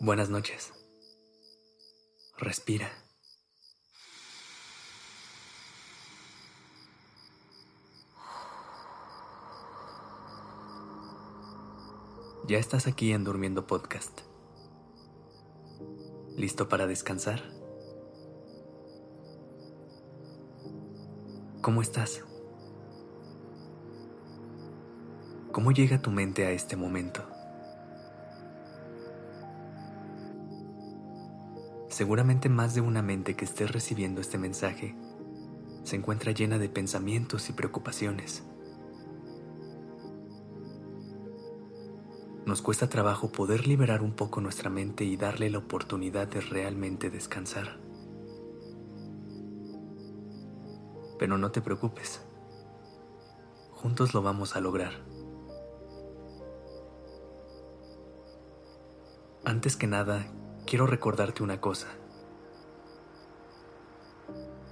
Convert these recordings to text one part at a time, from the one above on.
Buenas noches. Respira. Ya estás aquí en Durmiendo Podcast. ¿Listo para descansar? ¿Cómo estás? ¿Cómo llega tu mente a este momento? Seguramente más de una mente que esté recibiendo este mensaje se encuentra llena de pensamientos y preocupaciones. Nos cuesta trabajo poder liberar un poco nuestra mente y darle la oportunidad de realmente descansar. Pero no te preocupes. Juntos lo vamos a lograr. Antes que nada, quiero recordarte una cosa.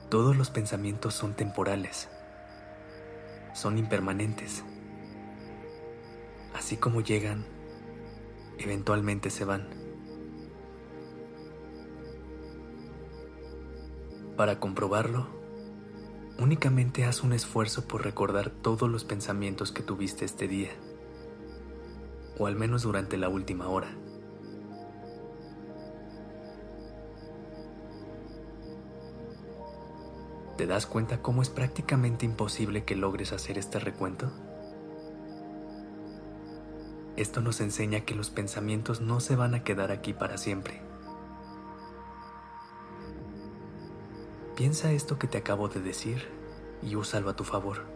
Todos los pensamientos son temporales, son impermanentes. Así como llegan, eventualmente se van. Para comprobarlo, únicamente haz un esfuerzo por recordar todos los pensamientos que tuviste este día, o al menos durante la última hora. ¿Te das cuenta cómo es prácticamente imposible que logres hacer este recuento? Esto nos enseña que los pensamientos no se van a quedar aquí para siempre. Piensa esto que te acabo de decir y úsalo a tu favor.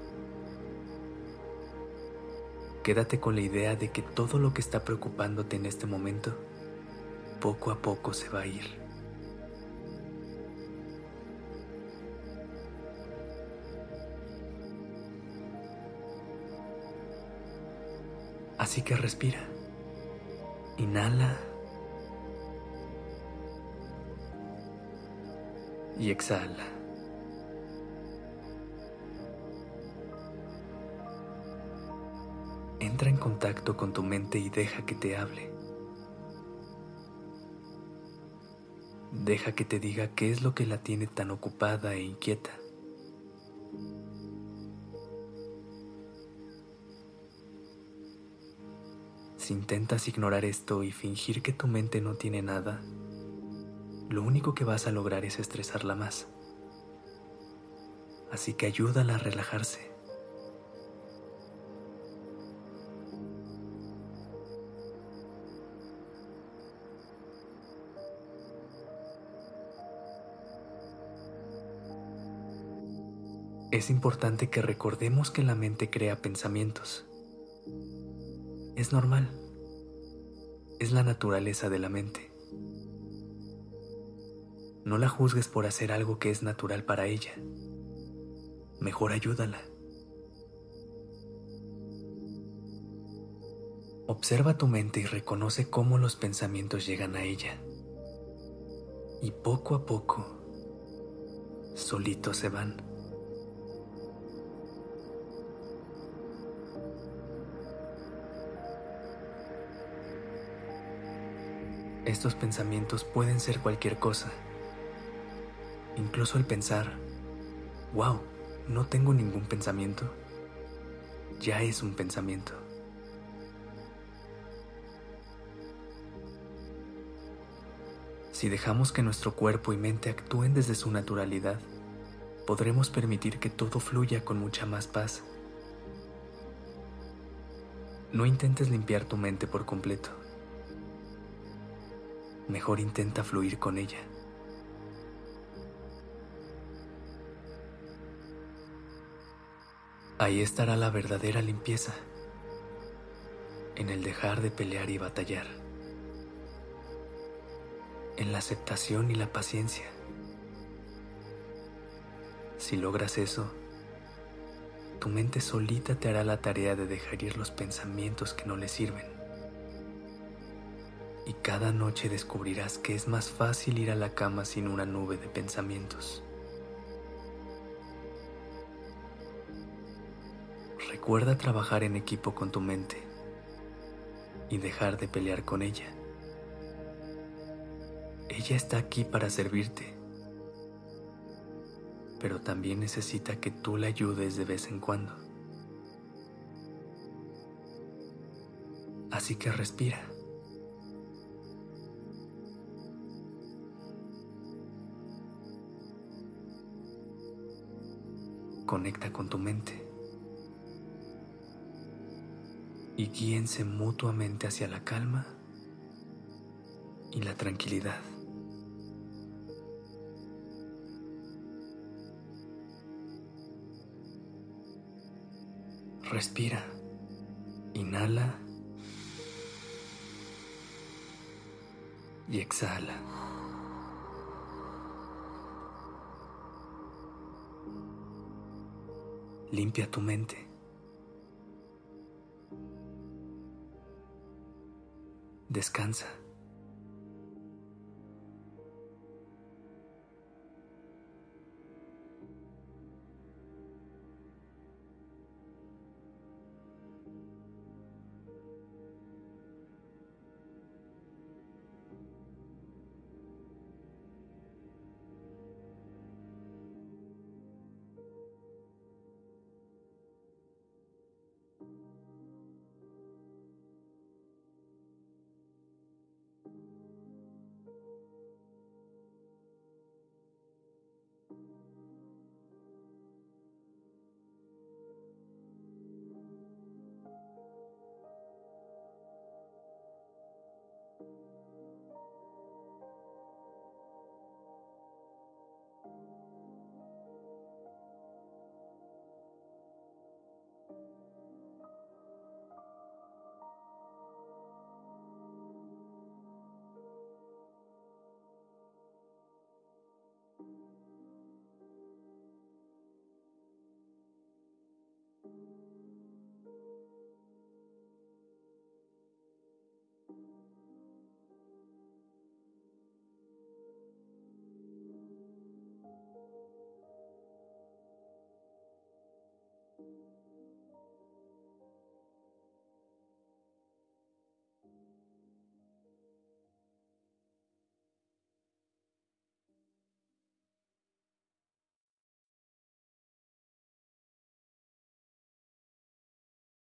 Quédate con la idea de que todo lo que está preocupándote en este momento, poco a poco se va a ir. Así que respira. Inhala. Y exhala. Entra en contacto con tu mente y deja que te hable. Deja que te diga qué es lo que la tiene tan ocupada e inquieta. Si intentas ignorar esto y fingir que tu mente no tiene nada, lo único que vas a lograr es estresarla más. Así que ayúdala a relajarse. Es importante que recordemos que la mente crea pensamientos es normal. Es la naturaleza de la mente. No la juzgues por hacer algo que es natural para ella. Mejor ayúdala. Observa tu mente y reconoce cómo los pensamientos llegan a ella. Y poco a poco, solitos se van. Estos pensamientos pueden ser cualquier cosa. Incluso el pensar, wow, no tengo ningún pensamiento, ya es un pensamiento. Si dejamos que nuestro cuerpo y mente actúen desde su naturalidad, podremos permitir que todo fluya con mucha más paz. No intentes limpiar tu mente por completo mejor intenta fluir con ella. Ahí estará la verdadera limpieza, en el dejar de pelear y batallar, en la aceptación y la paciencia. Si logras eso, tu mente solita te hará la tarea de dejar ir los pensamientos que no le sirven y cada noche descubrirás que es más fácil ir a la cama sin una nube de pensamientos. Recuerda trabajar en equipo con tu mente y dejar de pelear con ella. Ella está aquí para servirte, pero también necesita que tú la ayudes de vez en cuando. Así que respira. Conecta con tu mente y guíense mutuamente hacia la calma y la tranquilidad. Respira, inhala y exhala. Limpia tu mente. Descansa.